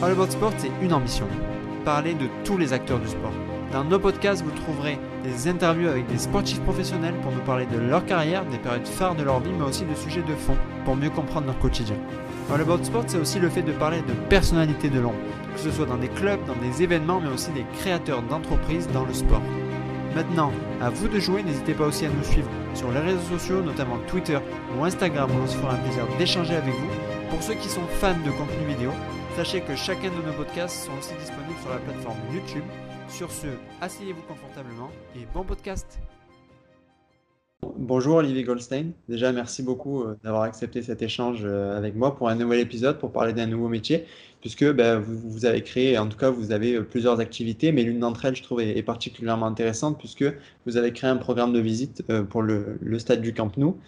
All About Sport, c'est une ambition. Parler de tous les acteurs du sport. Dans nos podcasts, vous trouverez des interviews avec des sportifs professionnels pour nous parler de leur carrière, des périodes phares de leur vie, mais aussi de sujets de fond pour mieux comprendre leur quotidien. All About Sport, c'est aussi le fait de parler de personnalités de l'ombre, que ce soit dans des clubs, dans des événements, mais aussi des créateurs d'entreprises dans le sport. Maintenant, à vous de jouer, n'hésitez pas aussi à nous suivre sur les réseaux sociaux, notamment Twitter ou Instagram, où on se fera un plaisir d'échanger avec vous. Pour ceux qui sont fans de contenu vidéo, sachez que chacun de nos podcasts sont aussi disponibles sur la plateforme YouTube. Sur ce, asseyez-vous confortablement et bon podcast Bonjour Olivier Goldstein. Déjà, merci beaucoup euh, d'avoir accepté cet échange euh, avec moi pour un nouvel épisode, pour parler d'un nouveau métier, puisque ben, vous, avez créé, en tout cas, vous avez euh, plusieurs activités, mais l'une d'entre elles, je trouve, est, particulièrement intéressante, puisque vous avez créé un programme de visite pour le, stade du Camp Nou.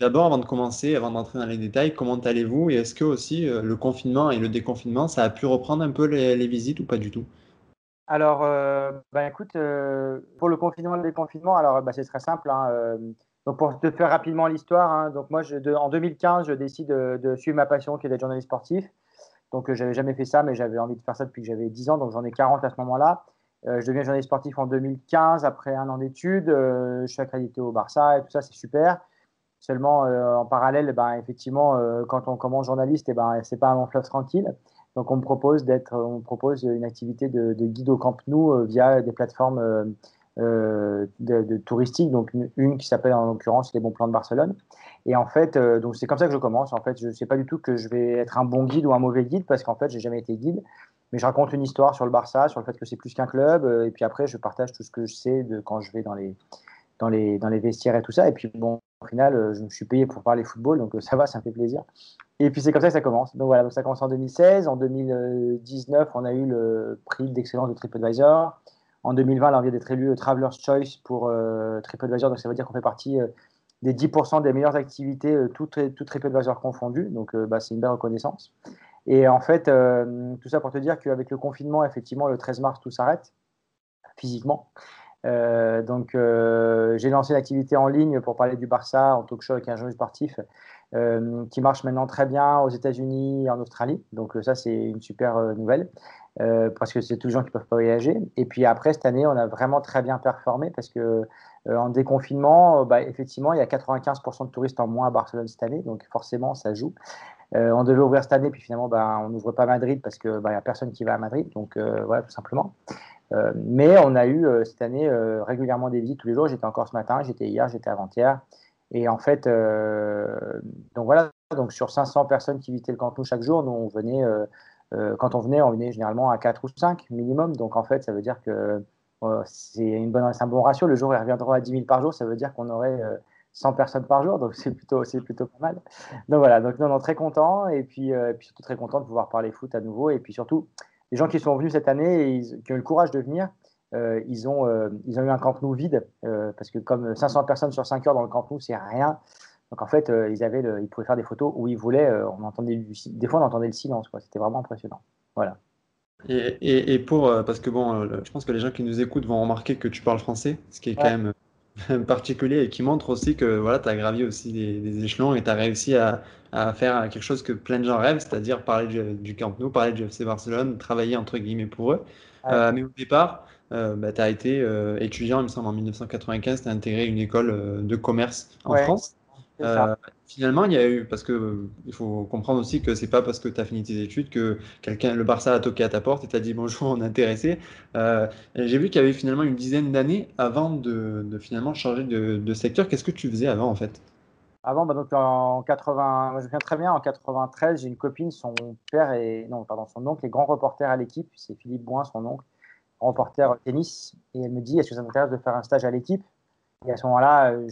D'abord, avant de commencer, avant d'entrer dans les détails, comment allez-vous et est-ce que aussi le confinement et le déconfinement, ça a pu reprendre un peu les visites ou pas du tout? Alors, euh, bah, écoute, euh, pour le confinement et le déconfinement, alors bah, c'est très simple. Hein, euh, donc, pour te faire rapidement l'histoire, hein, donc moi, je, en 2015, je décide de, suivre ma passion qui est d'être journaliste sportif. Donc, j'avais jamais fait ça, mais j'avais envie de faire ça depuis que j'avais 10 ans, donc j'en ai 40 à ce moment-là. je deviens journaliste sportif en 2015 après un an d'études. je suis accrédité au Barça et tout ça, c'est super. Seulement, en parallèle, ben, effectivement, quand on commence journaliste, et eh ben, c'est pas un long tranquille. Donc, on me propose on propose une activité de, guide au Camp Nou euh, via des plateformes euh, euh, de, touristiques. Donc, une, qui s'appelle en l'occurrence les bons plans de Barcelone. Et en fait, donc c'est comme ça que je commence. En fait, je ne sais pas du tout que je vais être un bon guide ou un mauvais guide parce qu'en fait, j'ai jamais été guide. Mais je raconte une histoire sur le Barça, sur le fait que c'est plus qu'un club. et puis après, je partage tout ce que je sais de quand je vais dans les, dans les, dans les vestiaires et tout ça. Et puis bon, au final, je me suis payé pour parler football, donc ça va, ça me fait plaisir. Et puis c'est comme ça que ça commence. Donc voilà, ça commence en 2016. En 2019, on a eu le prix d'excellence de TripAdvisor. En 2020, on vient d'être élu Traveler's Choice pour euh, TripAdvisor. Donc ça veut dire qu'on fait partie euh, des 10% des meilleures activités, euh, tout, tout TripAdvisor confondu. Donc bah, c'est une belle reconnaissance. Et en fait, tout ça pour te dire qu'avec le confinement, effectivement, le 13 mars, tout s'arrête physiquement. donc j'ai lancé l'activité en ligne pour parler du Barça en talk show avec un journaliste sportif euh, qui marche maintenant très bien aux États-Unis et en Australie. Donc euh, ça, c'est une super euh, parce que c'est tous les gens qui peuvent pas voyager. Et puis après, cette année, on a vraiment très bien performé parce que en déconfinement, bah, effectivement, il y a 95% de touristes en moins à Barcelone cette année, donc forcément, ça joue. on devait ouvrir cette année, puis finalement, bah, on n'ouvre pas Madrid parce qu'il bah, n'y a personne qui va à Madrid, donc voilà, tout simplement. mais on a eu cette année régulièrement des visites tous les jours. J'étais encore ce matin, j'étais hier, j'étais avant-hier. Et en fait, euh, donc voilà, donc sur 500 personnes qui visitaient le Camp Nou chaque jour, nous on venait, euh, euh, quand on venait, on venait généralement à 4 ou 5 minimum. Donc en fait, ça veut dire que c'est une bonne, un bon ratio. Le jour où ils reviendront à 10 000 par jour, ça veut dire qu'on aurait 100 personnes par jour, donc c'est plutôt, c'est plutôt pas mal. Donc voilà, donc nous on est très contents et puis, et puis surtout très contents de pouvoir parler foot à nouveau et puis surtout les gens qui sont venus cette année et qui ont eu le courage de venir, euh, ils, ont, euh, ils ont eu un Camp Nou vide, euh, parce que comme 500 personnes sur 5 heures dans le Camp Nou, c'est rien. Donc en fait, ils, avaient ils pouvaient faire des photos où ils voulaient. on entendait des fois, on entendait le silence. C'était vraiment impressionnant. Voilà. Et, et, pour, parce que bon, je pense que les gens qui nous écoutent vont remarquer que tu parles français, ce qui est quand même particulier et qui montre aussi que voilà, tu as gravi aussi des, échelons et tu as réussi à, à, faire quelque chose que plein de gens rêvent, c'est-à-dire parler du, du, Camp Nou, parler du FC Barcelone, travailler entre guillemets pour eux. mais au départ, euh, bah, tu as été euh, étudiant, il me semble, en 1995, tu as intégré une école euh, de commerce en France. Finalement, il y a eu, parce que il faut comprendre aussi que c'est pas parce que tu as fini tes études que quelqu'un, le Barça a toqué à ta porte et t'a dit bonjour, on est intéressé. J'ai vu qu'il y avait finalement une dizaine d'années avant de, de, finalement changer de, de secteur. Qu'est-ce que tu faisais avant en fait? Avant, bah, donc en 80, je me souviens très bien, en 93, j'ai une copine, son père et non, pardon, son oncle est grand reporter à l'équipe, c'est Philippe Boin, son oncle reporter tennis, et elle me dit Est-ce que ça m'intéresse de faire un stage à l'équipe? Et à ce moment-là, euh,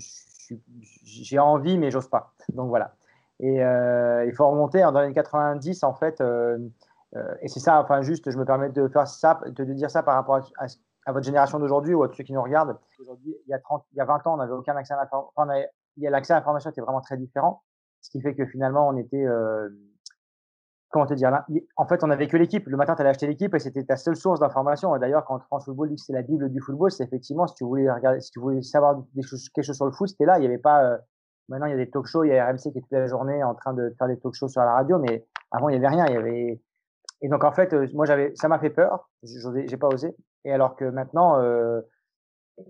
j'ai envie, mais j'ose pas. Donc voilà. Et euh, il faut remonter dans les années 90, en fait, euh, et c'est ça, enfin, juste, je me permets de faire ça, de, dire ça par rapport à, votre génération d'aujourd'hui ou à tous ceux qui nous regardent. Aujourd'hui, il y a 30, il y a 20 ans, on n'avait aucun accès à l'information. Enfin, l'accès à l'information était vraiment très différent, ce qui fait que finalement, on était comment te dire là En fait, on avait que l'équipe. Le matin, tu allais acheter l'équipe et c'était ta seule source d'information. D'ailleurs, quand France Football dit que c'est la Bible du football, c'est effectivement, si tu voulais regarder, si tu voulais savoir quelque chose sur le foot, c'était là. Il n'y avait pas, euh, maintenant, il y a des talk shows, il y a RMC qui est toute la journée en train de faire des talk shows sur la radio, mais avant, il n'y avait rien. Il y avait, et donc, en fait, moi, j'avais, ça m'a fait peur. J'ai pas osé. Et alors que maintenant,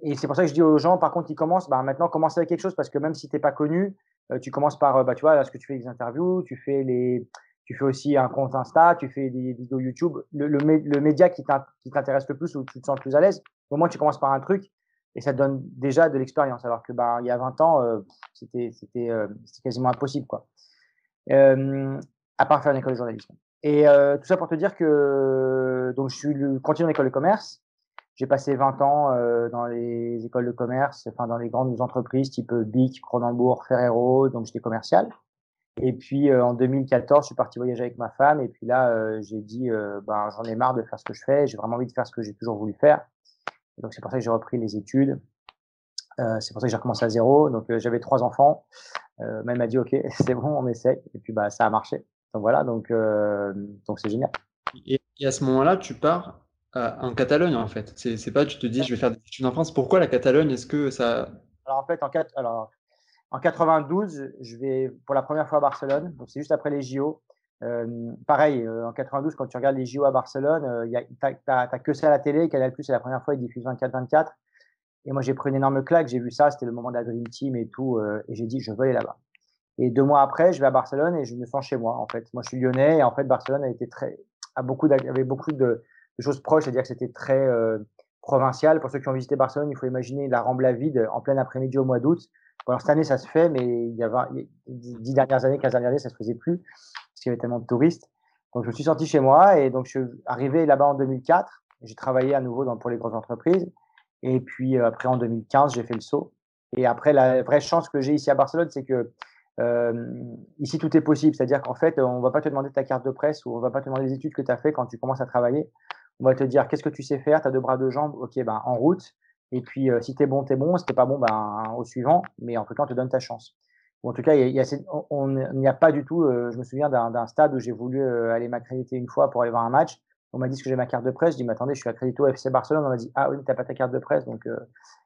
et c'est pour ça que je dis aux gens, par contre, qui commencent, bah, maintenant, commence avec quelque chose parce que même si tu n'es pas connu, tu commences par, bah, tu vois, là, ce que tu fais des interviews, tu fais les, tu fais aussi un compte Insta, tu fais des vidéos YouTube, le, le, média qui t'intéresse le plus ou tu te sens le plus à l'aise, au moins tu commences par un truc et ça te donne déjà de l'expérience. Alors que bah, il y a 20 ans, euh, c'était euh, quasiment impossible. Quoi. Euh, à part faire une école de journalisme. Et tout ça pour te dire que donc, je suis continue en école de commerce. J'ai passé 20 ans dans les écoles de commerce, enfin dans les grandes entreprises type BIC, Cronenbourg, Ferrero, donc j'étais commercial. Et puis euh, en 2014, je suis parti voyager avec ma femme. Et puis là, euh, j'ai dit, ben, j'en ai marre de faire ce que je fais. J'ai vraiment envie de faire ce que j'ai toujours voulu faire. Et donc c'est pour ça que j'ai repris les études. c'est pour ça que j'ai recommencé à zéro. Donc j'avais trois enfants. Euh, m'a dit, ok, c'est bon, on essaie. Et puis bah ça a marché. Donc voilà, donc donc c'est génial. Et, à ce moment-là, tu pars en Catalogne en fait. C'est pas, tu te dis, je vais faire des études en France. Pourquoi la Catalogne? Est-ce que ça alors en fait, en, alors, en 92, je vais pour la première fois à Barcelone. C'est juste après les JO. Euh, pareil, euh, en 92, quand tu regardes les JO à Barcelone, euh, tu n'as que ça à la télé. Canal Plus, c'est la première fois, ils diffusent 24-24. Et moi, j'ai pris une énorme claque. J'ai vu ça. C'était le moment de la Team et tout. Et j'ai dit, je veux aller là-bas. Et deux mois après, je vais à Barcelone et je me sens chez moi. En fait, moi, je suis lyonnais. Et en fait, Barcelone a été très, a beaucoup, avait beaucoup de, choses proches. C'est-à-dire que c'était très provincial. Pour ceux qui ont visité Barcelone, il faut imaginer la Rambla vide en plein après-midi au mois d'août alors cette année, ça se fait, mais il y a dix dernières années, 15 dernières années, ça se faisait plus parce qu'il y avait tellement de touristes. Donc je me suis sorti chez moi et donc je suis arrivé là-bas en 2004. J'ai travaillé à nouveau pour les grosses entreprises. Et puis euh, après en 2015, j'ai fait le saut. Et après, la vraie chance que j'ai ici à Barcelone, c'est que euh, ici tout est possible. C'est-à-dire qu'en fait, on va pas te demander ta carte de presse ou on va pas te demander les études que tu as fait quand tu commences à travailler. On va te dire qu'est-ce que tu sais faire, tu as deux bras, deux jambes, ok, ben en route. Et puis, euh, si tu es bon, tu es bon. Si tu pas bon, ben, au suivant. Mais en tout cas, on te donne ta chance. en tout cas, il y a, on n'y a pas du tout. Euh, je me souviens d'un stade où j'ai voulu euh, aller m'accréditer une fois pour aller voir un match. On m'a dit que j'ai ma carte de presse? Je dis, mais attendez, je suis accrédité au FC Barcelone. On m'a dit, ah oui, n'as pas ta carte de presse, donc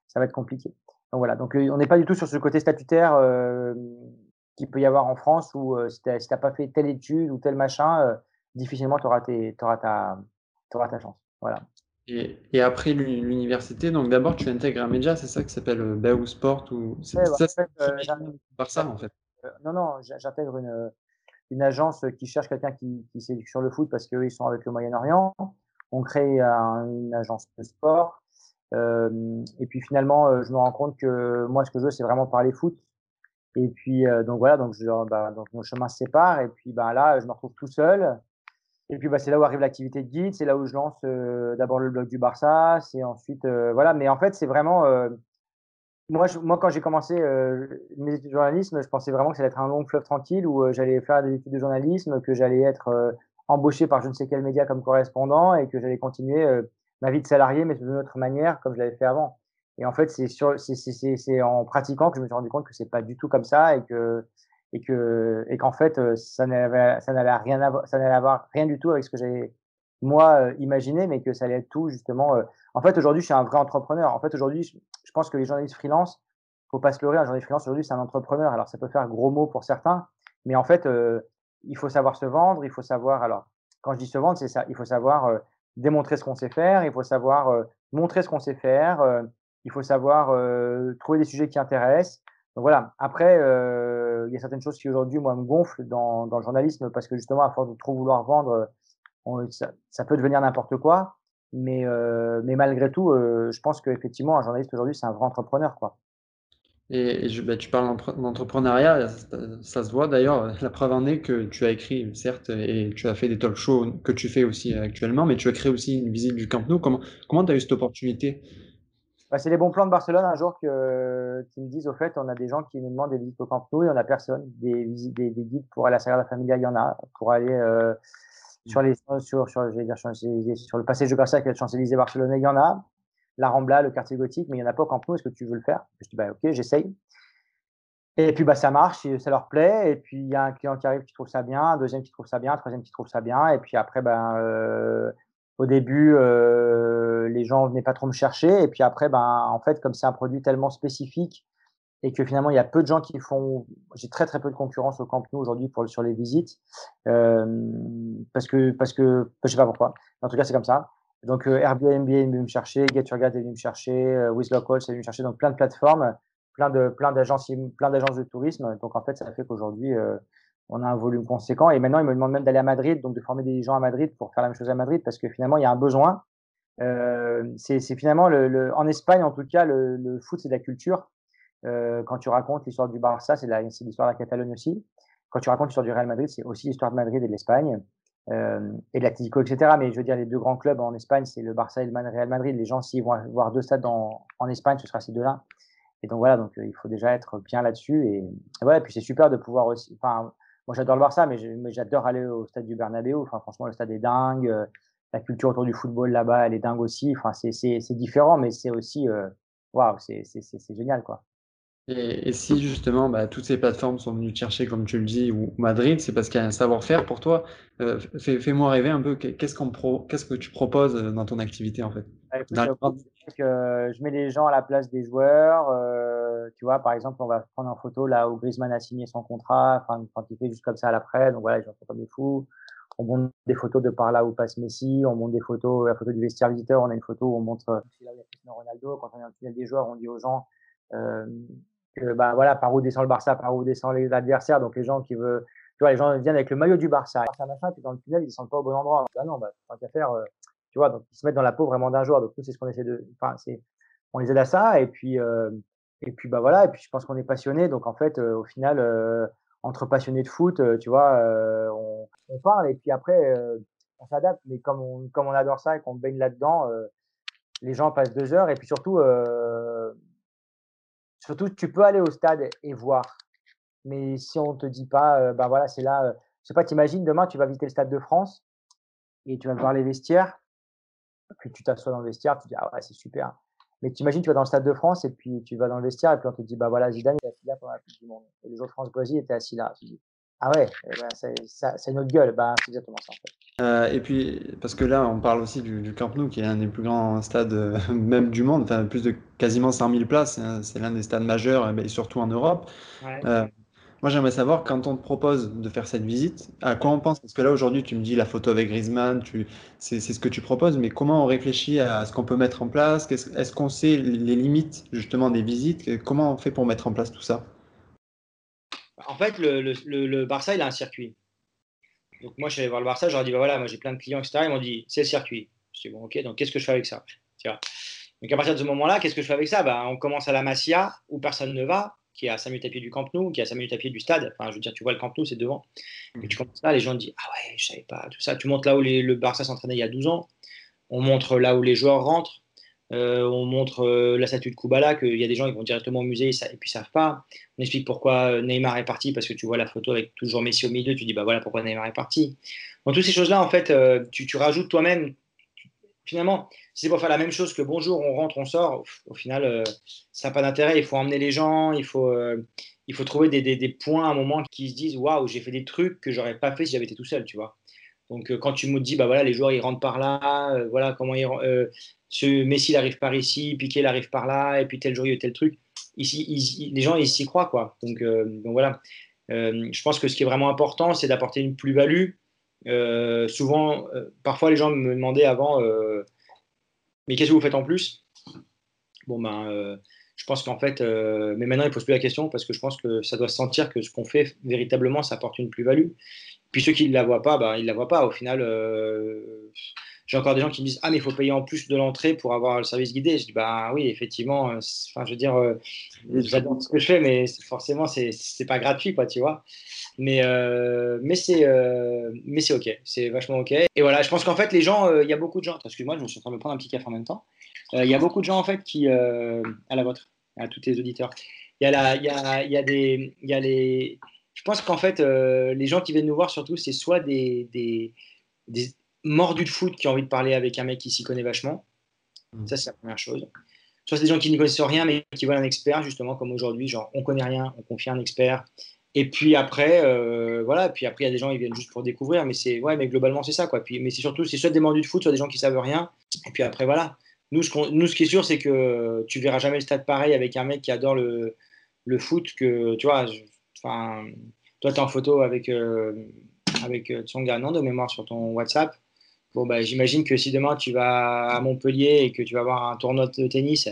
ça va être compliqué. Donc voilà. Donc on n'est pas du tout sur ce côté statutaire qu'il peut y avoir en France où si tu n'as pas fait telle étude ou tel machin, difficilement tu auras, ta, ta chance. Voilà. Et, et après l'université, donc d'abord tu intègres un média, c'est ça qui s'appelle euh, Beau Sport ou c'est ouais, ça, en fait, euh, par ça en fait? Euh, non, non, j'intègre une, une agence qui cherche quelqu'un qui, qui sait sur le foot parce qu'eux ils sont avec le Moyen-Orient. On crée un, une agence de sport. Euh, et puis finalement, je me rends compte que moi, ce que je veux, c'est vraiment parler foot. Et puis donc voilà, donc, je, bah, donc nos chemins se séparent. Et puis bah, là, je me retrouve tout seul. Et puis bah, c'est là où arrive l'activité de guide, c'est là où je lance euh, d'abord le blog du Barça, c'est ensuite euh, voilà. Mais en fait, c'est vraiment euh, moi, moi quand j'ai commencé mes études de journalisme, je pensais vraiment que ça allait être un long fleuve tranquille où j'allais faire des études de journalisme, que j'allais être embauché par je ne sais quel média comme correspondant et que j'allais continuer ma vie de salarié, mais d'une autre manière comme je l'avais fait avant. Et en fait, c'est en pratiquant que je me suis rendu compte que c'est pas du tout comme ça et que et que et qu'en fait euh, ça n'avait ça n'allait rien avoir, ça n'allait rien du tout avec ce que j'ai moi euh, imaginé mais que ça allait être tout justement euh, en fait aujourd'hui je suis un vrai entrepreneur. En fait aujourd'hui je, pense que les journalistes freelance faut pas se leurrer un journaliste freelance aujourd'hui c'est un entrepreneur. Alors ça peut faire gros mots pour certains mais en fait il faut savoir se vendre il faut savoir alors quand je dis se vendre c'est ça il faut savoir démontrer ce qu'on sait faire il faut savoir montrer ce qu'on sait faire il faut savoir trouver des sujets qui intéressent. Donc voilà. Après, il y a certaines choses qui aujourd'hui, moi, me gonflent dans, le journalisme parce que justement, à force de trop vouloir vendre, ça, ça, peut devenir n'importe quoi. Mais, euh, malgré tout, euh, je pense qu'effectivement, un journaliste aujourd'hui, c'est un vrai entrepreneur. Quoi. Et, bah, tu parles d'entrepreneuriat, ça, se voit d'ailleurs. La preuve en est que tu as écrit, certes, et tu as fait des talk shows que tu fais aussi actuellement, mais tu as créé aussi une visite du Camp Nou. Comment tu as eu cette opportunité? Bah, c'est les bons plans de Barcelone un jour que, qui me disent au fait, on a des gens qui nous demandent des visites au Camp Nou et on a personne. Des, visites, des, guides pour aller à la Sagrada Familia, il y en a. Pour aller euh, sur, les, sur, sur, dire, sur, le passage avec les Champs-Élysées barcelonais, il y en a. La Rambla, le quartier gothique, mais il n'y en a pas au Camp Nou. Est-ce que tu veux le faire? Je dis bah, ok, j'essaye. Et puis bah, ça marche, ça leur plaît. Et puis il y a un client qui arrive qui trouve ça bien, un deuxième qui trouve ça bien, un troisième qui trouve ça bien. Et puis après, ben, euh, au début, euh, les gens venaient pas trop me chercher. Et puis après, ben, en fait, comme c'est un produit tellement spécifique et que finalement il y a peu de gens qui font. J'ai très très peu de concurrence au Camp Nou aujourd'hui pour sur les visites euh, parce que parce que je sais pas pourquoi. En tout cas, c'est comme ça. Donc euh, Airbnb est venu me chercher, Get Your Guide est venu me chercher, euh, With Local est venu me chercher, donc plein de plateformes, plein de plein d'agences plein d'agences de tourisme. Donc en fait, ça fait qu'aujourd'hui euh, on a un volume conséquent et maintenant ils me demandent même d'aller à Madrid, donc de former des gens à Madrid pour faire la même chose à Madrid parce que finalement il y a un besoin. Euh, c'est finalement le, en Espagne en tout cas le, foot c'est de la culture euh, quand tu racontes l'histoire du Barça, c'est l'histoire de la Catalogne aussi. Quand tu racontes l'histoire du Real Madrid, c'est aussi l'histoire de Madrid et de l'Espagne. Euh, et de l'Atlético, etc. Mais je veux dire, les deux grands clubs en Espagne, c'est le Barça et le Real Madrid. Les gens, s'ils vont voir deux stades en, Espagne, ce sera ces deux-là. Et donc voilà, donc il faut déjà être bien là-dessus. Et, et, voilà, puis c'est super de pouvoir aussi. Moi j'adore le Barça, mais j'adore aller au stade du Bernabeu. Enfin, franchement, le stade est dingue. Euh, la culture autour du football là-bas, elle est dingue aussi. Enfin, c'est différent, mais c'est aussi, waouh, wow, c'est génial, quoi. Et, si justement bah, toutes ces plateformes sont venues te chercher, comme tu le dis, ou Madrid, c'est parce qu'il y a un savoir-faire pour toi. Euh, Fais-moi rêver un peu, qu'est-ce que tu proposes euh, dans ton activité en fait? Euh, Je mets les gens à la place des joueurs. Euh, tu vois, par exemple, on va prendre en photo là où Griezmann a signé son contrat, enfin, quand il fait juste comme ça à l'après. Donc voilà, les gens font comme des fous. On montre des photos de par là où passe Messi, on montre des photos, la photo du vestiaire visiteur, on a une photo où on montre là où il y a Cristiano Ronaldo. Quand on est dans le tunnel des joueurs, on dit aux gens euh, que bah voilà par où descend le Barça, par où descend les adversaires. Donc les gens qui veulent, tu vois, les gens viennent avec le maillot du Barça. Barça machin, puis dans le tunnel ils descendent pas au bon endroit. Bah non, bah tant qu'à faire, euh, tu vois, donc ils se mettent dans la peau vraiment d'un joueur. Donc nous c'est ce qu'on essaie de, enfin c'est, on les aide à ça et puis euh, et puis bah voilà et puis je pense qu'on est passionné. Donc en fait euh, au final euh, entre passionnés de foot, tu vois, on, parle et puis après on s'adapte. Mais comme on comme on adore ça et qu'on baigne là-dedans, les gens passent deux heures et puis surtout Surtout, tu peux aller au stade et voir. Mais si on te dit pas, ben voilà, c'est là. je sais pas, t'imagines, demain, tu vas visiter le Stade de France et tu vas voir les vestiaires. Puis tu t'assois dans le vestiaire, tu dis, ah ouais, c'est super. Mais tu imagines, tu vas dans le Stade de France et puis tu vas dans le vestiaire et puis on te dit, bah voilà, Zidane est assis là pendant la Coupe du Monde. Et les autres France-Brésil étaient assis là. Tu dis, ah ouais, ben, c'est une autre gueule. Bah, c'est exactement ça en fait. Euh, et puis, parce que là, on parle aussi du, du, Camp Nou, qui est un des plus grands stades euh, même du monde, enfin, plus de quasiment 100 000 places. Hein, c'est l'un des stades majeurs, et surtout en Europe. Ouais. Euh, moi, j'aimerais savoir, quand on te propose de faire cette visite, à quoi on pense? Parce que là, aujourd'hui, tu me dis la photo avec Griezmann, c'est ce que tu proposes, mais comment on réfléchit à ce qu'on peut mettre en place? Est-ce est qu'on sait les limites, justement, des visites? Comment on fait pour mettre en place tout ça? En fait, le Barça, il a un circuit. Donc moi, je suis allé voir le Barça, j'aurais dit, bah voilà, moi j'ai plein de clients, etc. Ils m'ont dit, c'est le circuit. Je dis, bon, ok, donc qu'est-ce que je fais avec ça? Donc à partir de ce moment-là, qu'est-ce que je fais avec ça? Bah, On commence à la Masia, où personne ne va, qui est à 5 minutes à pied du Camp Nou, qui est à 5 minutes à pied du stade. Enfin, je veux dire, tu vois le Camp Nou, c'est devant. Et tu commences là, les gens disent, ah ouais, je savais pas, tout ça. Tu montres là où les, le Barça s'entraînait il y a 12 ans. On montre là où les joueurs rentrent. Euh, on montre euh, la statue de Kubala, qu'il y a des gens qui vont directement au musée et, ça, et puis savent pas. On explique pourquoi Neymar est parti, parce que tu vois la photo avec toujours Messi au milieu, tu dis bah voilà pourquoi Neymar est parti. Dans toutes ces choses-là, en fait, euh, tu, tu, rajoutes toi-même. Finalement, si c'est pour faire la même chose que bonjour, on rentre, on sort, au, final, euh, ça n'a pas d'intérêt. Il faut emmener les gens, il faut, euh, il faut trouver des, points à un moment qui se disent waouh, j'ai fait des trucs que j'aurais pas fait si j'avais été tout seul, tu vois. Donc quand tu me dis bah voilà les joueurs ils rentrent par là, voilà comment ils ce Messi il arrive par ici, Piqué il arrive par là, et puis tel jour il y a tel truc. Ici, les gens ils s'y croient quoi. Donc, euh, voilà. Euh, je pense que ce qui est vraiment important, c'est d'apporter une plus-value. Euh, souvent, euh, parfois les gens me demandaient avant, euh, mais qu'est-ce que vous faites en plus? Bon ben, je pense qu'en fait, mais maintenant ils posent plus la question parce que je pense que ça doit se sentir que ce qu'on fait véritablement, ça apporte une plus-value. Puis ceux qui ne la voient pas, ben, ils la voient pas. Au final j'ai encore des gens qui me disent Ah, mais il faut payer en plus de l'entrée pour avoir le service guidé. Je dis Bah oui, effectivement. Enfin, je veux dire, j'adore ce que je fais, mais forcément, c'est pas gratuit, quoi, tu vois. Mais, euh, mais c'est euh, mais c'est OK. C'est vachement OK. Et voilà, je pense qu'en fait, les gens, euh, il y a beaucoup de gens. Excuse-moi, je me suis en train de me prendre un petit café en même temps. Il y a beaucoup de gens, en fait, qui. à la vôtre, à tous tes auditeurs. Il y, a la, y, a, y a des. Y a les... Je pense qu'en fait, les gens qui viennent nous voir, surtout, c'est soit des, des, des mordu de foot qui a envie de parler avec un mec qui s'y connaît vachement. Mmh. Ça, c'est la première chose. Soit c'est des gens qui n'y connaissent rien, mais qui veulent un expert, justement, comme aujourd'hui, genre, on connaît rien, on confie un expert. Et puis après, euh, voilà, puis après, il y a des gens qui viennent juste pour découvrir, mais c'est, ouais, mais globalement, c'est ça, quoi. Puis, mais c'est surtout, c'est soit des mordus de foot, soit des gens qui savent rien. Et puis après, voilà. Nous, ce, qui est sûr, c'est que tu verras jamais le stade pareil avec un mec qui adore le, foot que, tu vois, enfin, toi, tu es en photo avec, avec Tsonga, non, de mémoire sur ton WhatsApp. Bon, bah, j'imagine que si demain tu vas à Montpellier et que tu vas avoir un tournoi de tennis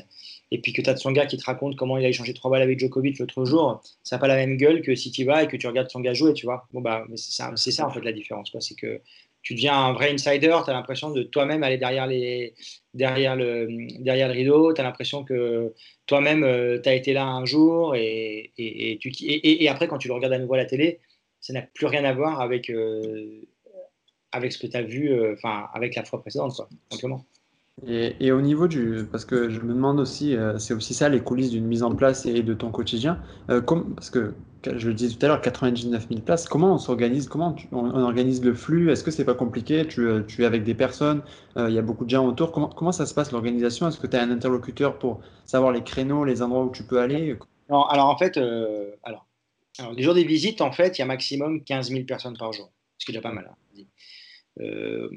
et puis que tu as son gars qui te raconte comment il a échangé trois balles avec Djokovic l'autre jour, ça n'a pas la même gueule que si tu vas et que tu regardes son gars jouer, tu vois. Bon, bah, c'est ça, en fait la différence. C'est que tu deviens un vrai insider, tu as l'impression de toi-même aller derrière, les, derrière, le, derrière le rideau, tu as l'impression que toi-même, euh, tu as été là un jour et, et, tu, et, après, quand tu le regardes à nouveau à la télé, ça n'a plus rien à voir avec, euh, avec ce que tu as vu, euh, enfin, avec la fois précédente, simplement. Et, au niveau du. Parce que je me demande aussi, euh, c'est aussi ça les coulisses d'une mise en place et de ton quotidien. Euh, parce que je le disais tout à l'heure, 99 000 places, comment on s'organise Comment on, organise le flux? Est-ce que c'est pas compliqué? Tu, tu, es avec des personnes, il y a beaucoup de gens autour. Comment, comment ça se passe l'organisation? Est-ce que tu as un interlocuteur pour savoir les créneaux, les endroits où tu peux aller? Alors en fait, alors, les jours des visites, en fait, il y a maximum 15 000 personnes par jour, ce qui est déjà pas mal. Hein. Euh,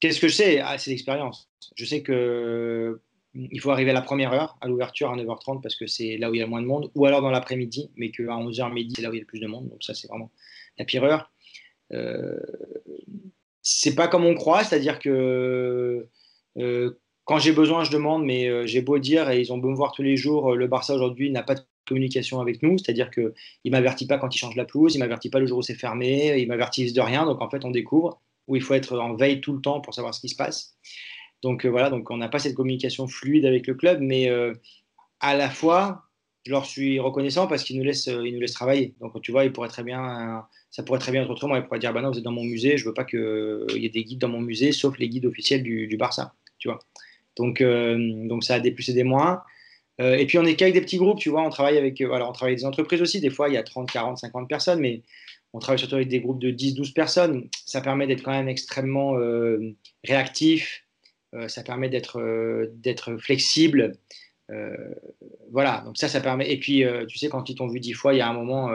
qu'est-ce que je sais? Ah, C'est l'expérience. Je sais que il faut arriver à la première heure, à l'ouverture à 9h30, parce que c'est là où il y a le moins de monde, ou alors dans l'après-midi, mais qu'à 11h midi, c'est là où il y a le plus de monde. Donc ça, c'est vraiment la pire heure. Euh, c'est pas comme on croit, c'est-à-dire que euh, quand j'ai besoin, je demande, mais euh, j'ai beau dire, et ils ont beau me voir tous les jours, le Barça aujourd'hui n'a pas de communication avec nous, c'est-à-dire qu'il ne m'avertit pas quand il change la pelouse, il ne m'avertit pas le jour où c'est fermé, il m'avertit de rien, donc en fait on découvre où il faut être en veille tout le temps pour savoir ce qui se passe. Donc euh, voilà, donc on n'a pas cette communication fluide avec le club, mais euh, à la fois, je leur suis reconnaissant parce qu'ils nous laissent, euh, ils nous laissent travailler. Donc tu vois, il pourrait très bien, ça pourrait très bien être autrement. Ils pourraient dire, bah non, vous êtes dans mon musée, je veux pas qu'il y ait des guides dans mon musée, sauf les guides officiels du, Barça, tu vois. Donc, donc ça a des plus et des moins. et puis on est qu'avec des petits groupes, tu vois, on travaille avec, alors on travaille des entreprises aussi. Des fois, il y a 30, 40, 50 personnes, mais on travaille surtout avec des groupes de 10-12 personnes. Ça permet d'être quand même extrêmement réactif. Euh, ça permet d'être euh, flexible. voilà, donc ça, ça permet. Et puis, tu sais, quand ils t'ont vu dix fois, il y a un moment,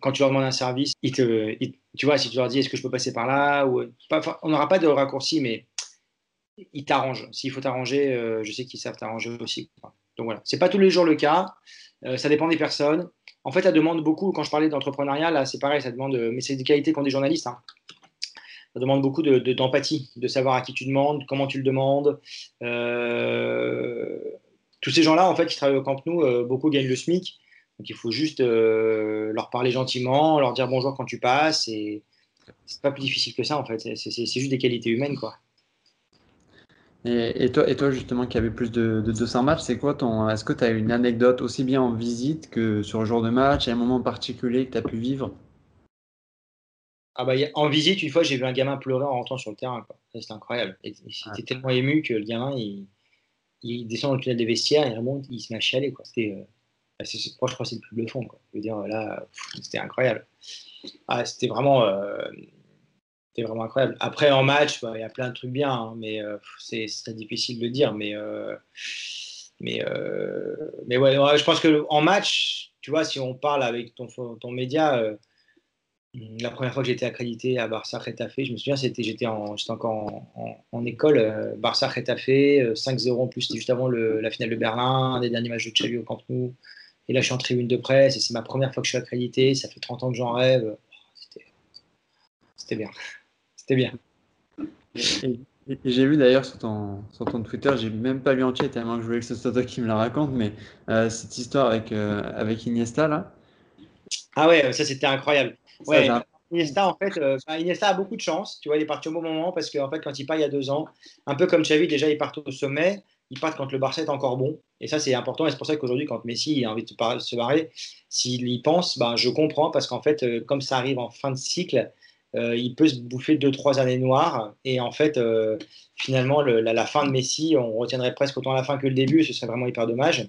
quand tu leur demandes un service, tu vois, si tu leur dis est-ce que je peux passer par là On n'aura pas de raccourci, mais ils t'arrangent. S'il faut t'arranger, je sais qu'ils savent t'arranger aussi. Donc voilà, c'est pas tous les jours le cas. ça dépend des personnes. En fait, ça demande beaucoup, quand je parlais d'entrepreneuriat, là, c'est pareil, ça demande, mais c'est des qualités qu'ont des journalistes. Hein. Ça demande beaucoup d'empathie, de, savoir à qui tu demandes, comment tu le demandes. Euh, tous ces gens-là, en fait, qui travaillent au Camp Nou, euh, beaucoup gagnent le SMIC. Donc, il faut juste euh, leur parler gentiment, leur dire bonjour quand tu passes. Et c'est pas plus difficile que ça, en fait. C'est juste des qualités humaines, quoi. Et, toi, justement, qui avais plus de, 200 matchs, c'est quoi ton. Est-ce que tu as une anecdote aussi bien en visite que sur le jour de match, et un moment particulier que tu as pu vivre? Ah bah, En visite, une fois, j'ai vu un gamin pleurer en rentrant sur le terrain. C'était incroyable. Il était ah. tellement ému que le gamin, il, il descend dans le tunnel des vestiaires, il remonte, il se met à chialer. C'était. Euh, bah, je crois que c'est le plus bluffant. Quoi. Je veux dire, là, c'était incroyable. Ah, c'était vraiment. Euh, c'était vraiment incroyable. Après, en match, bah, il y a plein de trucs bien, hein, mais euh, c'est très difficile de dire. Mais, euh, mais, mais ouais, je pense qu'en match, tu vois, si on parle avec ton, ton média, la première fois que j'étais accrédité à Barça Retafe, je me souviens, c'était j'étais encore en, école, Barça Retafe, 5-0 en plus, c'était juste avant la finale de Berlin, un des derniers matchs de Xavi au Camp Nou. Et là, je suis en tribune de presse et c'est ma première fois que je suis accrédité. Ça fait 30 ans que j'en rêve. C'était bien. C'était bien. j'ai vu d'ailleurs sur ton, sur ton Twitter, j'ai même pas lu entier tellement que je voulais que ce soit toi qui me la raconte, mais euh, cette histoire avec, euh, avec Iniesta là. Ah ouais, ça c'était incroyable. Ouais, Iniesta, en fait, euh, Iniesta a beaucoup de chance. Tu vois, il est parti au bon moment parce qu'en fait, quand il part il y a deux ans, un peu comme Xavi, déjà, il part au sommet. Il part quand le Barça est encore bon. Et ça, c'est important. Et c'est pour ça qu'aujourd'hui, quand Messi a envie de se barrer, s'il y pense, ben, je comprends parce qu'en fait, comme ça arrive en fin de cycle, euh, il peut se bouffer deux, trois années noires. Et en fait, euh, finalement, la, fin de Messi, on retiendrait presque autant la fin que le début. Ce serait vraiment hyper dommage.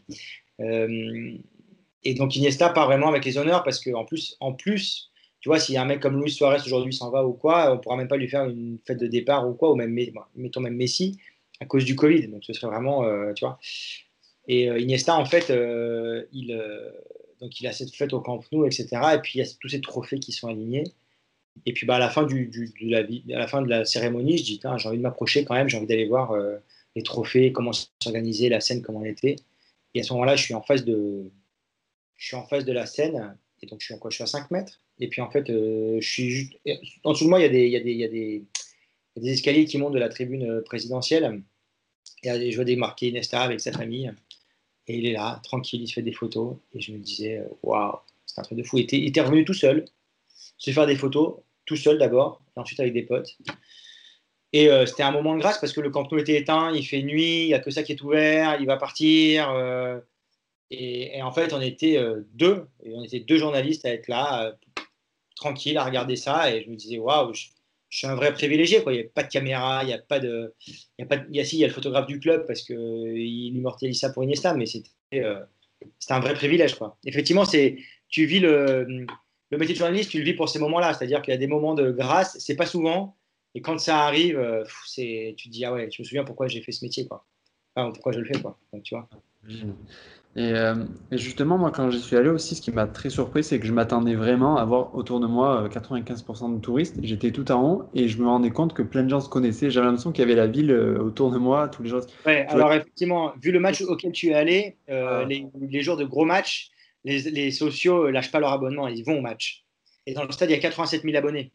Euh, et donc Iniesta part vraiment avec les honneurs parce qu'en plus, en plus, tu vois, s'il y a un mec comme Luis Suarez aujourd'hui s'en va ou quoi, on pourra même pas lui faire une fête de départ ou quoi, ou même, mettons même Messi, à cause du Covid. Donc ce serait vraiment, tu vois. Et Iniesta, en fait, il, donc il a cette fête au Camp Nou, etc. Et puis il y a tous ces trophées qui sont alignés. Et puis bah, à, la fin du, de la, à la fin de la cérémonie, je dis j'ai envie de m'approcher quand même, j'ai envie d'aller voir euh, les trophées, comment s'organiser, la scène, comment elle était. Et à ce moment-là, je suis en face de, je suis en face de la scène, et donc je suis, quoi, je suis à 5 mètres. Et puis en fait, je suis juste. En dessous de moi, il y a des, escaliers qui montent de la tribune présidentielle. Et je vois démarquer Nesta avec sa famille. Et il est là, tranquille, il se fait des photos. Et je me disais, waouh, c'est un truc de fou. Il était, revenu tout seul, se faire des photos, tout seul d'abord, et ensuite avec des potes. Et euh, c'était un moment de grâce parce que le Camp Nou était éteint, il fait nuit, il n'y a que ça qui est ouvert, il va partir. Euh, et, en fait, on était euh, deux, et on était deux journalistes à être là, tranquilles, à regarder ça. Et je me disais, waouh, je, suis un vrai privilégié. Quoi. Il n'y a pas de caméra, il n'y a pas de. Il y a, pas de, il y a, si, il y a le photographe du club parce qu'il immortalise ça pour Iniesta, mais c'était un vrai privilège. Quoi. Effectivement, tu vis le, métier de journaliste, tu le vis pour ces moments-là. C'est-à-dire qu'il y a des moments de grâce, c'est pas souvent. Et quand ça arrive, euh, tu te dis, ah ouais, je me souviens pourquoi j'ai fait ce métier, quoi. Enfin, pourquoi je le fais, quoi. Donc, tu vois. Euh, et, justement, moi, quand j'y suis allé aussi, ce qui m'a très surpris, c'est que je m'attendais vraiment à voir autour de moi 95% euh, de touristes. J'étais tout en haut et je me rendais compte que plein de gens se connaissaient. J'avais l'impression qu'il y avait la ville autour de moi, tous les gens. Ouais, alors effectivement, vu le match auquel tu es allé, ah. les, les, jours de gros matchs, les, les sociaux lâchent pas leur abonnement, ils vont au match. Et dans le stade, il y a 87 000 abonnés.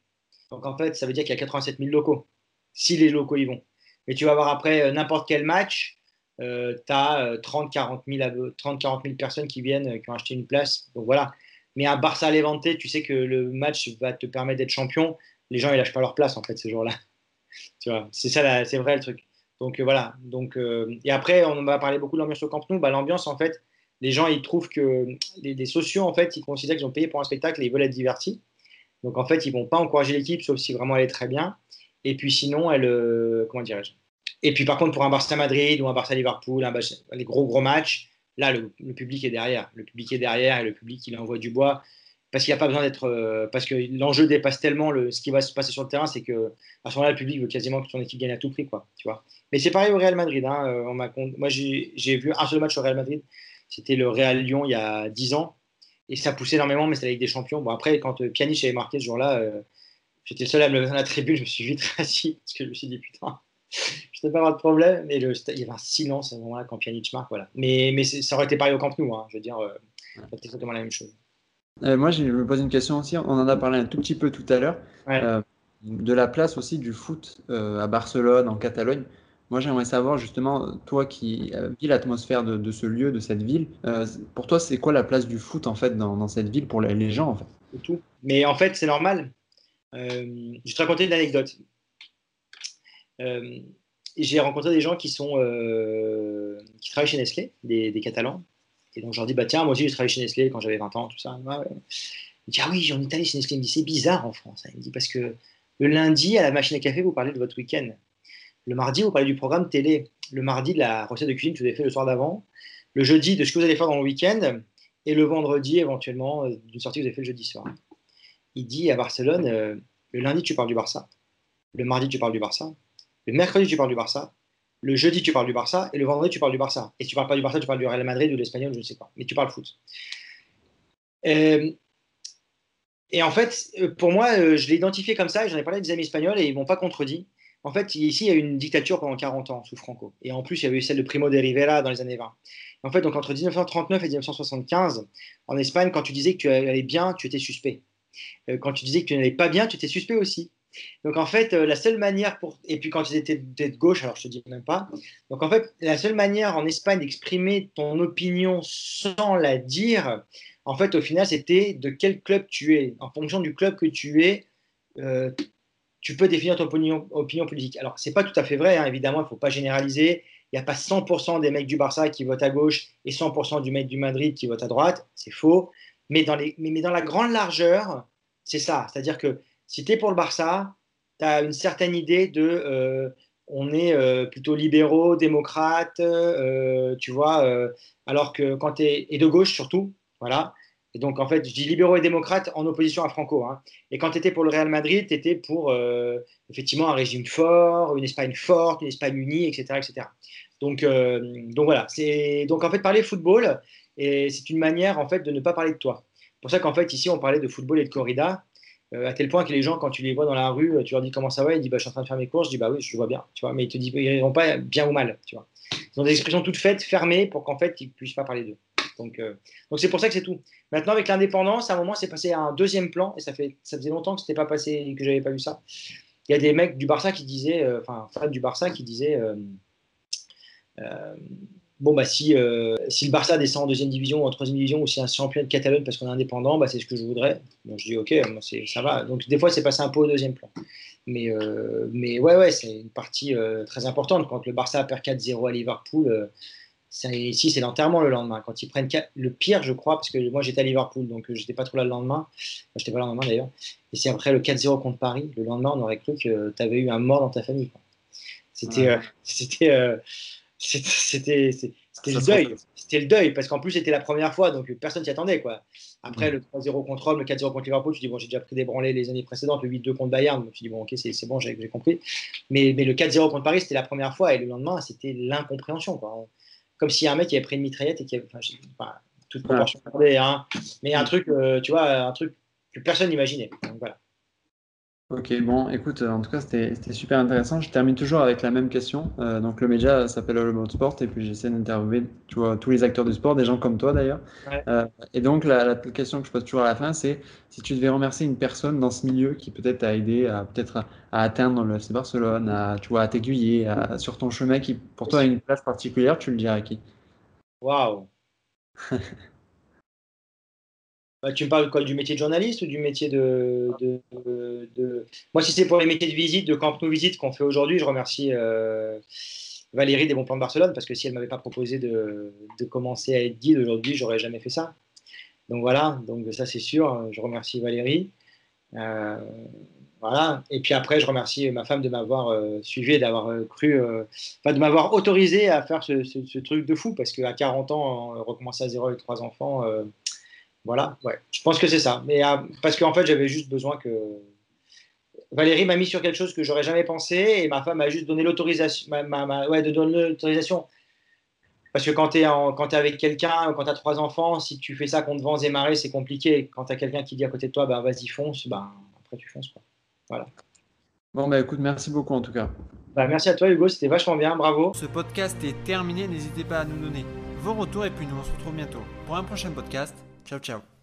Donc en fait, ça veut dire qu'il y a 87 000 locaux, si les locaux y vont. Mais tu vas voir après euh, n'importe quel match, euh, tu as 30-40 000, personnes qui viennent, euh, qui ont acheté une place. Donc voilà. Mais à Barça Levante, tu sais que le match va te permettre d'être champion. Les gens, ils lâchent pas leur place en fait ce jour-là. tu vois, c'est ça, c'est vrai le truc. Donc voilà. Donc et après, on va parler beaucoup de l'ambiance au Camp Nou. Bah, l'ambiance en fait, les gens ils trouvent que les, sociaux en fait, ils considèrent qu'ils ont payé pour un spectacle et ils veulent être divertis. Donc en fait, ils vont pas encourager l'équipe, sauf si vraiment elle est très bien. Et puis sinon, elle, euh, comment dirais-je? Et puis par contre, pour un Barça Madrid ou un Barça Liverpool, les gros gros matchs, là, le, public est derrière. Le public est derrière et le public, il envoie du bois. Parce qu'il n'y a pas besoin d'être. Euh, parce que l'enjeu dépasse tellement le, ce qui va se passer sur le terrain, c'est que à ce moment-là, le public veut quasiment que son équipe gagne à tout prix. Quoi, tu vois Mais c'est pareil au Real Madrid. Hein, euh, moi, j'ai vu un seul match au Real Madrid. C'était le Real Lyon il y a 10 ans et ça poussait énormément, mais c'était la des Champions. Bon, après, quand euh, Pjanic avait marqué ce jour-là, euh, j'étais seul à me lever dans la tribune, je me suis vite assis, parce que je me suis dit, putain, je n'ai pas avoir de problème. Mais le, il y avait un silence à ce moment-là quand Pjanic marque. Voilà. Mais, mais ça aurait été pareil au Camp Nou, hein, je veux dire, euh, c'était exactement la même chose. moi, je me pose une question aussi. On en a parlé un tout petit peu tout à l'heure. de la place aussi du foot à Barcelone, en Catalogne. Moi, j'aimerais savoir justement, toi qui vis l'atmosphère de, ce lieu, de cette ville, euh, pour toi, c'est quoi la place du foot en fait dans, cette ville pour les, gens en fait? Tout. Mais en fait, c'est normal. Euh, je vais te raconter une anecdote. Euh, j'ai rencontré des gens qui qui travaillent chez Nestlé, des, Catalans. Et donc, je leur dis, bah tiens, moi aussi, j'ai travaillé chez Nestlé quand j'avais 20 ans, tout ça. Il dit, ah oui, en Italie chez Nestlé. Il me dit, c'est bizarre en France. Il me dit, parce que le lundi, à la machine à café, vous parlez de votre week-end. Le mardi, vous parlez du programme télé. Le mardi, de la recette de cuisine que vous avez fait le soir d'avant. Le jeudi, de ce que vous allez faire dans le week-end. Et le vendredi, éventuellement, euh, d'une sortie que vous avez fait le jeudi soir. Il dit à Barcelone, euh, le lundi, tu parles du Barça. Le mardi, tu parles du Barça. Le mercredi, tu parles du Barça. Le jeudi, tu parles du Barça. Et le vendredi, tu parles du Barça. Et si tu parles pas du Barça, tu parles du Real Madrid ou de l'Espagnol, je ne sais pas. Mais tu parles foot. Euh, et en fait, pour moi, je l'ai identifié comme ça. J'en ai parlé à des amis espagnols et ils m'ont pas contredit. En fait, ici, il y a eu une dictature pendant 40 ans sous Franco. Et en plus, il y avait eu celle de Primo de Rivera dans les années 20. En fait, donc entre 1939 et 1975, en Espagne, quand tu disais que tu allais bien, tu étais suspect. Euh, quand tu disais que tu n'allais pas bien, tu étais suspect aussi. Donc en fait, euh, la seule manière pour... Et puis quand tu étais de gauche, alors je te dis même pas. Donc en fait, la seule manière en Espagne d'exprimer ton opinion sans la dire, en fait, au final, c'était de quel club tu es. En fonction du club que tu es, euh, tu peux définir ton opinion, politique. Alors, ce n'est pas tout à fait vrai, hein, évidemment, il ne faut pas généraliser. Il n'y a pas 100% des mecs du Barça qui votent à gauche et 100% du mec du Madrid qui votent à droite. C'est faux. Mais dans, les, mais, dans la grande largeur, c'est ça. C'est-à-dire que si tu es pour le Barça, tu as une certaine idée de euh, on est euh, plutôt libéraux, démocrates, euh, tu vois, alors que quand tu es, et de gauche surtout, voilà, et donc, en fait, je dis libéraux et démocrates en opposition à Franco. Hein. Et quand tu étais pour le Real Madrid, tu étais pour effectivement un régime fort, une Espagne forte, une Espagne unie, etc. etc. Donc, donc voilà. Donc, en fait, parler football, c'est une manière en fait, de ne pas parler de toi. C'est pour ça qu'en fait, ici, on parlait de football et de corrida, à tel point que les gens, quand tu les vois dans la rue, tu leur dis comment ça va, ils disent bah, Je suis en train de faire mes courses. Je dis Bah oui, je vois bien. Tu vois, mais ils te disent Ils pas bien ou mal. Tu vois. Ils ont des expressions toutes faites, fermées, pour qu'en fait, ils ne puissent pas parler d'eux. Donc, donc c'est pour ça que c'est tout. Maintenant, avec l'indépendance, à un moment, c'est passé à un deuxième plan, et ça, fait, ça faisait longtemps que c'était pas passé, que j'avais pas vu ça. Il y a des mecs du Barça qui disaient, enfin, fans du Barça qui disaient bon, bah, si, euh, si le Barça descend en deuxième division ou en troisième division, ou si un champion de Catalogne parce qu'on est indépendant, bah, c'est ce que je voudrais. Donc je dis, ok, moi, ça va. Donc des fois, c'est passé un peu au deuxième plan. Mais, euh, mais ouais, ouais, c'est une partie euh, très importante. Quand le Barça perd 4-0 à Liverpool, ici, c'est l'enterrement le lendemain. Quand ils prennent le pire, je crois, parce que moi, j'étais à Liverpool, donc j'étais pas trop là le lendemain. Moi, j'étais pas là le lendemain d'ailleurs. Et c'est après le 4-0 contre Paris. Le lendemain, on aurait cru que tu avais eu un mort dans ta famille. C'était. c'était c'était le deuil. C'était le deuil parce qu'en plus c'était la première fois donc personne s'y attendait quoi. Après le 3-0 contre Rome, le 4-0 contre Liverpool, tu dis bon j'ai déjà pris des branlés les années précédentes, le 8-2 contre Bayern, donc tu dis bon ok c'est bon j'ai compris. Mais, mais le 4-0 contre Paris c'était la première fois et le lendemain c'était l'incompréhension Comme si un mec qui avait pris une mitraillette et qui avait enfin, toute proportion hein. mais un truc euh, tu vois un truc que personne n'imaginait. voilà. Ok, bon, écoute, en tout cas, c'était super intéressant. Je termine toujours avec la même question. Euh, donc, le média s'appelle All About Sport et puis j'essaie d'interviewer tu vois, tous les acteurs du sport, des gens comme toi d'ailleurs. Euh, et donc, la, question que je pose toujours à la fin, c'est si tu devais remercier une personne dans ce milieu qui peut-être t'a aidé à peut-être à, atteindre le FC Barcelone, à, tu vois, à t'aiguiller sur ton chemin qui pour toi a une place particulière, tu le dirais à qui? Waouh Bah, tu me parles du métier de journaliste ou du métier de. de, Moi, si c'est pour les métiers de visite, de Camp Nou Visite qu'on fait aujourd'hui, je remercie euh, Valérie des Bons Plans de Barcelone parce que si elle ne m'avait pas proposé de, commencer à être guide aujourd'hui, j'aurais jamais fait ça. Donc voilà, donc ça c'est sûr, je remercie Valérie. Euh, voilà, et puis après, je remercie ma femme de m'avoir euh, suivi et d'avoir cru, enfin de m'avoir autorisé à faire ce, ce, truc de fou parce qu'à 40 ans, recommencer à zéro avec trois enfants voilà, ouais. Je pense que c'est ça. Mais euh, parce qu'en fait, j'avais juste besoin que. Valérie m'a mis sur quelque chose que j'aurais jamais pensé et ma femme m'a juste donné l'autorisation. ouais, de donner l'autorisation. Parce que quand tu es, es, avec quelqu'un, quand tu as trois enfants, si tu fais ça contre vents et marées, c'est compliqué. Quand tu as quelqu'un qui dit à côté de toi, bah, vas-y, fonce, bah, après tu fonces. Quoi. Voilà. Bon, bah écoute, merci beaucoup en tout cas. Bah, merci à toi, Hugo, c'était vachement bien, bravo. Ce podcast est terminé, n'hésitez pas à nous donner vos retours et puis nous on se retrouve bientôt pour un prochain podcast. Tchau, tchau.